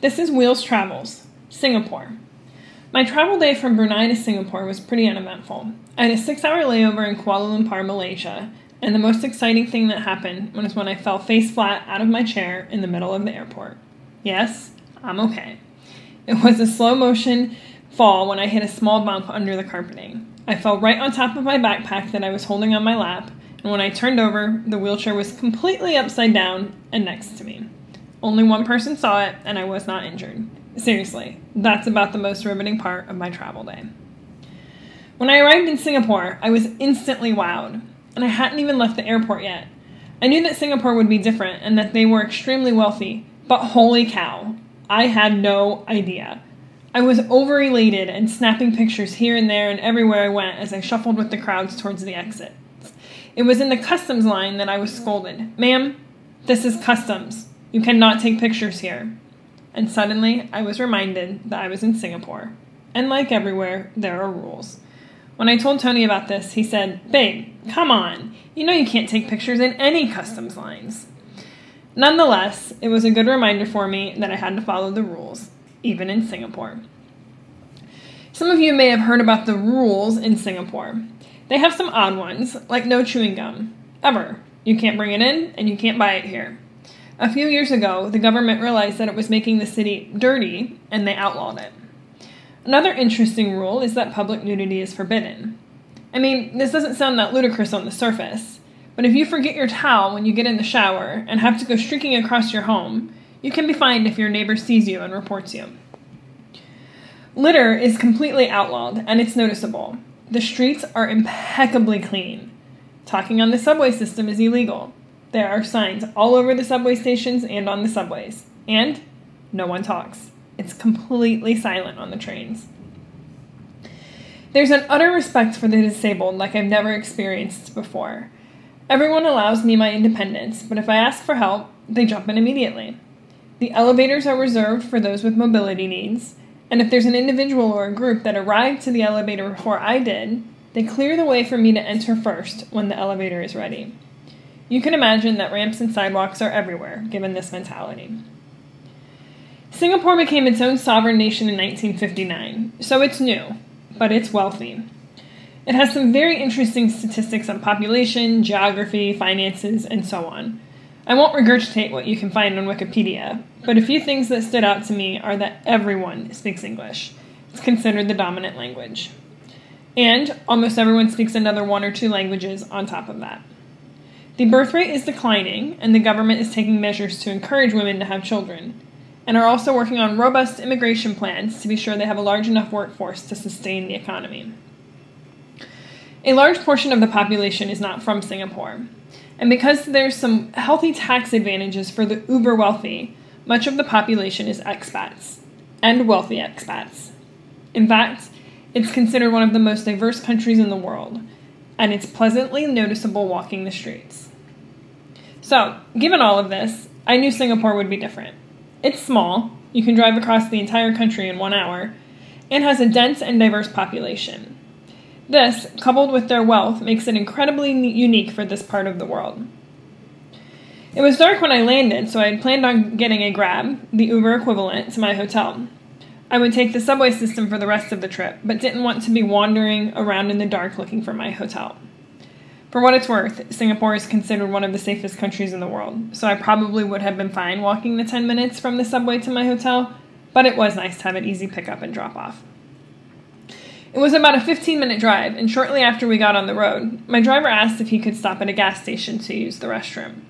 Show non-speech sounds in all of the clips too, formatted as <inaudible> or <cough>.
This is Wheels Travels, Singapore. My travel day from Brunei to Singapore was pretty uneventful. I had a six hour layover in Kuala Lumpur, Malaysia, and the most exciting thing that happened was when I fell face flat out of my chair in the middle of the airport. Yes, I'm okay. It was a slow motion fall when I hit a small bump under the carpeting. I fell right on top of my backpack that I was holding on my lap, and when I turned over, the wheelchair was completely upside down and next to me. Only one person saw it, and I was not injured. Seriously, that's about the most riveting part of my travel day. When I arrived in Singapore, I was instantly wowed, and I hadn't even left the airport yet. I knew that Singapore would be different and that they were extremely wealthy, but holy cow, I had no idea. I was over elated and snapping pictures here and there and everywhere I went as I shuffled with the crowds towards the exit. It was in the customs line that I was scolded. Ma'am, this is customs. You cannot take pictures here. And suddenly, I was reminded that I was in Singapore. And like everywhere, there are rules. When I told Tony about this, he said, Babe, come on. You know you can't take pictures in any customs lines. Nonetheless, it was a good reminder for me that I had to follow the rules, even in Singapore. Some of you may have heard about the rules in Singapore. They have some odd ones, like no chewing gum. Ever. You can't bring it in, and you can't buy it here. A few years ago, the government realized that it was making the city dirty, and they outlawed it. Another interesting rule is that public nudity is forbidden. I mean, this doesn't sound that ludicrous on the surface, but if you forget your towel when you get in the shower and have to go streaking across your home, you can be fined if your neighbor sees you and reports you. Litter is completely outlawed, and it's noticeable. The streets are impeccably clean. Talking on the subway system is illegal. There are signs all over the subway stations and on the subways. And no one talks. It's completely silent on the trains. There's an utter respect for the disabled like I've never experienced before. Everyone allows me my independence, but if I ask for help, they jump in immediately. The elevators are reserved for those with mobility needs, and if there's an individual or a group that arrived to the elevator before I did, they clear the way for me to enter first when the elevator is ready. You can imagine that ramps and sidewalks are everywhere, given this mentality. Singapore became its own sovereign nation in 1959, so it's new, but it's wealthy. It has some very interesting statistics on population, geography, finances, and so on. I won't regurgitate what you can find on Wikipedia, but a few things that stood out to me are that everyone speaks English. It's considered the dominant language. And almost everyone speaks another one or two languages on top of that. The birth rate is declining, and the government is taking measures to encourage women to have children, and are also working on robust immigration plans to be sure they have a large enough workforce to sustain the economy. A large portion of the population is not from Singapore, and because there's some healthy tax advantages for the uber wealthy, much of the population is expats, and wealthy expats. In fact, it's considered one of the most diverse countries in the world, and it's pleasantly noticeable walking the streets. So, given all of this, I knew Singapore would be different. It's small, you can drive across the entire country in one hour, and has a dense and diverse population. This, coupled with their wealth, makes it incredibly unique for this part of the world. It was dark when I landed, so I had planned on getting a grab, the Uber equivalent, to my hotel. I would take the subway system for the rest of the trip, but didn't want to be wandering around in the dark looking for my hotel. For what it's worth, Singapore is considered one of the safest countries in the world, so I probably would have been fine walking the 10 minutes from the subway to my hotel, but it was nice to have an easy pickup and drop off. It was about a 15 minute drive, and shortly after we got on the road, my driver asked if he could stop at a gas station to use the restroom.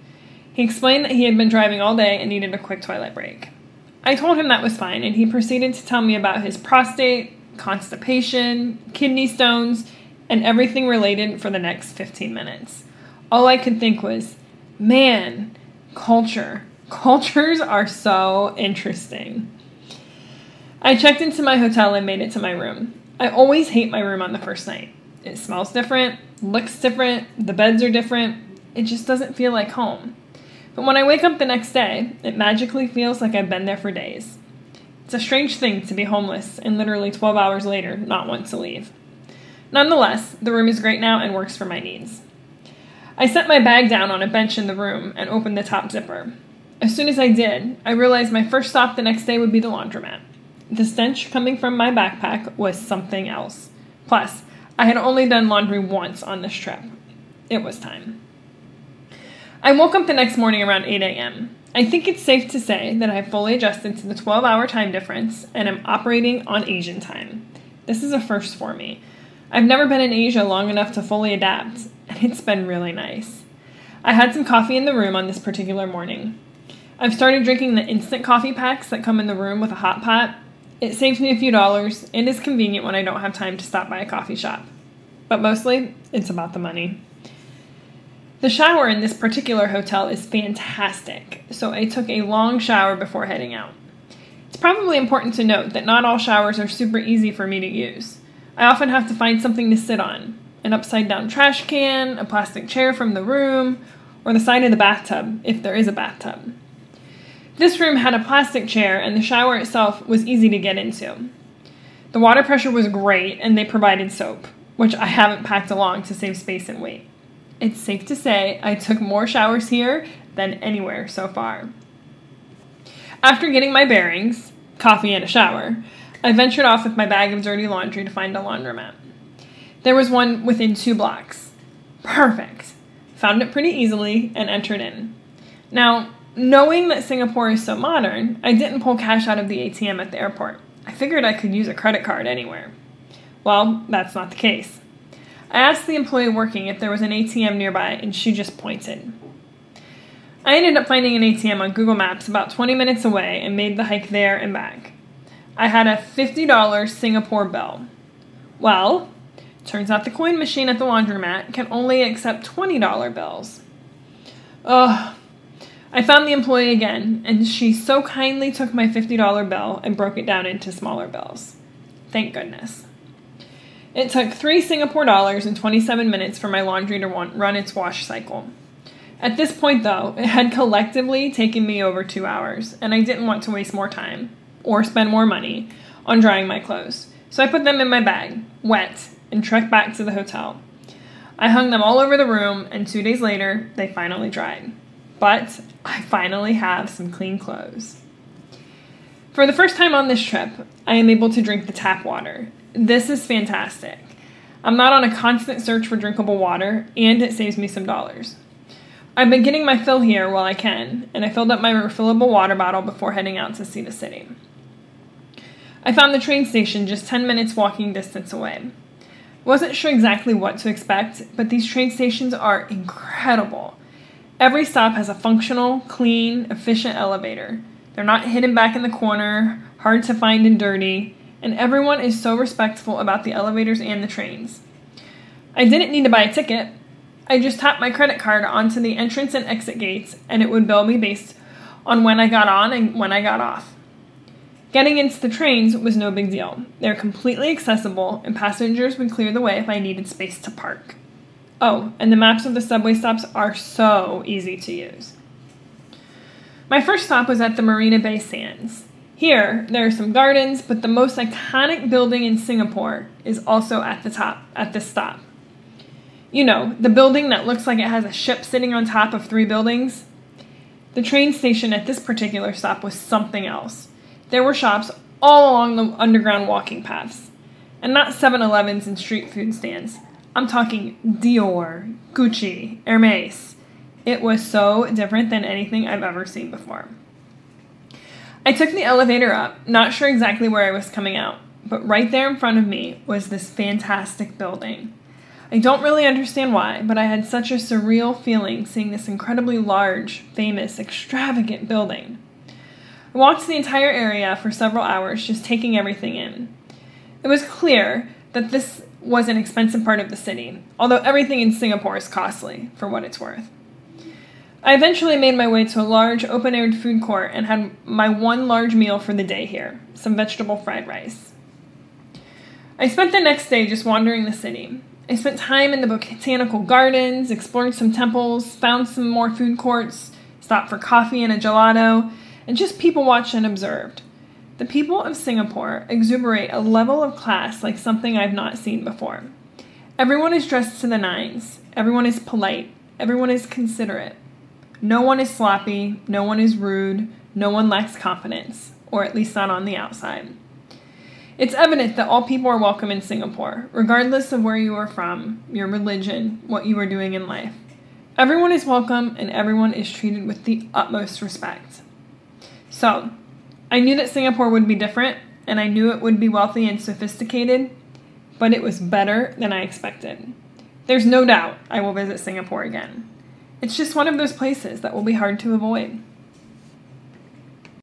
He explained that he had been driving all day and needed a quick toilet break. I told him that was fine, and he proceeded to tell me about his prostate, constipation, kidney stones, and everything related for the next 15 minutes. All I could think was, man, culture. Cultures are so interesting. I checked into my hotel and made it to my room. I always hate my room on the first night. It smells different, looks different, the beds are different. It just doesn't feel like home. But when I wake up the next day, it magically feels like I've been there for days. It's a strange thing to be homeless and literally 12 hours later not want to leave. Nonetheless, the room is great now and works for my needs. I set my bag down on a bench in the room and opened the top zipper. As soon as I did, I realized my first stop the next day would be the laundromat. The stench coming from my backpack was something else. Plus, I had only done laundry once on this trip. It was time. I woke up the next morning around 8 a.m. I think it's safe to say that I have fully adjusted to the 12 hour time difference and am operating on Asian time. This is a first for me. I've never been in Asia long enough to fully adapt, <laughs> and it's been really nice. I had some coffee in the room on this particular morning. I've started drinking the instant coffee packs that come in the room with a hot pot. It saves me a few dollars and is convenient when I don't have time to stop by a coffee shop. But mostly, it's about the money. The shower in this particular hotel is fantastic, so I took a long shower before heading out. It's probably important to note that not all showers are super easy for me to use. I often have to find something to sit on an upside down trash can, a plastic chair from the room, or the side of the bathtub, if there is a bathtub. This room had a plastic chair, and the shower itself was easy to get into. The water pressure was great, and they provided soap, which I haven't packed along to save space and weight. It's safe to say I took more showers here than anywhere so far. After getting my bearings, coffee, and a shower, I ventured off with my bag of dirty laundry to find a laundromat. There was one within two blocks. Perfect. Found it pretty easily and entered in. Now, knowing that Singapore is so modern, I didn't pull cash out of the ATM at the airport. I figured I could use a credit card anywhere. Well, that's not the case. I asked the employee working if there was an ATM nearby, and she just pointed. I ended up finding an ATM on Google Maps about 20 minutes away and made the hike there and back. I had a $50 Singapore bill. Well, turns out the coin machine at the laundromat can only accept $20 bills. Ugh. I found the employee again, and she so kindly took my $50 bill and broke it down into smaller bills. Thank goodness. It took three Singapore dollars and 27 minutes for my laundry to run its wash cycle. At this point, though, it had collectively taken me over two hours, and I didn't want to waste more time or spend more money on drying my clothes. So I put them in my bag, wet, and trekked back to the hotel. I hung them all over the room, and two days later, they finally dried. But I finally have some clean clothes. For the first time on this trip, I am able to drink the tap water. This is fantastic. I'm not on a constant search for drinkable water, and it saves me some dollars. I've been getting my fill here while I can, and I filled up my refillable water bottle before heading out to see the city. I found the train station just 10 minutes walking distance away. Wasn't sure exactly what to expect, but these train stations are incredible. Every stop has a functional, clean, efficient elevator. They're not hidden back in the corner, hard to find and dirty, and everyone is so respectful about the elevators and the trains. I didn't need to buy a ticket. I just tapped my credit card onto the entrance and exit gates, and it would bill me based on when I got on and when I got off. Getting into the trains was no big deal. They're completely accessible, and passengers would clear the way if I needed space to park. Oh, and the maps of the subway stops are so easy to use. My first stop was at the Marina Bay Sands. Here, there are some gardens, but the most iconic building in Singapore is also at the top, at this stop. You know, the building that looks like it has a ship sitting on top of three buildings? The train station at this particular stop was something else. There were shops all along the underground walking paths. And not 7 Elevens and street food stands. I'm talking Dior, Gucci, Hermes. It was so different than anything I've ever seen before. I took the elevator up, not sure exactly where I was coming out, but right there in front of me was this fantastic building. I don't really understand why, but I had such a surreal feeling seeing this incredibly large, famous, extravagant building. I walked the entire area for several hours, just taking everything in. It was clear that this was an expensive part of the city, although everything in Singapore is costly, for what it's worth. I eventually made my way to a large open aired food court and had my one large meal for the day here some vegetable fried rice. I spent the next day just wandering the city. I spent time in the botanical gardens, explored some temples, found some more food courts, stopped for coffee and a gelato, and just people watched and observed. The people of Singapore exuberate a level of class like something I've not seen before. Everyone is dressed to the nines, everyone is polite, everyone is considerate. No one is sloppy, no one is rude, no one lacks confidence, or at least not on the outside. It's evident that all people are welcome in Singapore, regardless of where you are from, your religion, what you are doing in life. Everyone is welcome and everyone is treated with the utmost respect. So, I knew that Singapore would be different, and I knew it would be wealthy and sophisticated, but it was better than I expected. There's no doubt I will visit Singapore again. It's just one of those places that will be hard to avoid.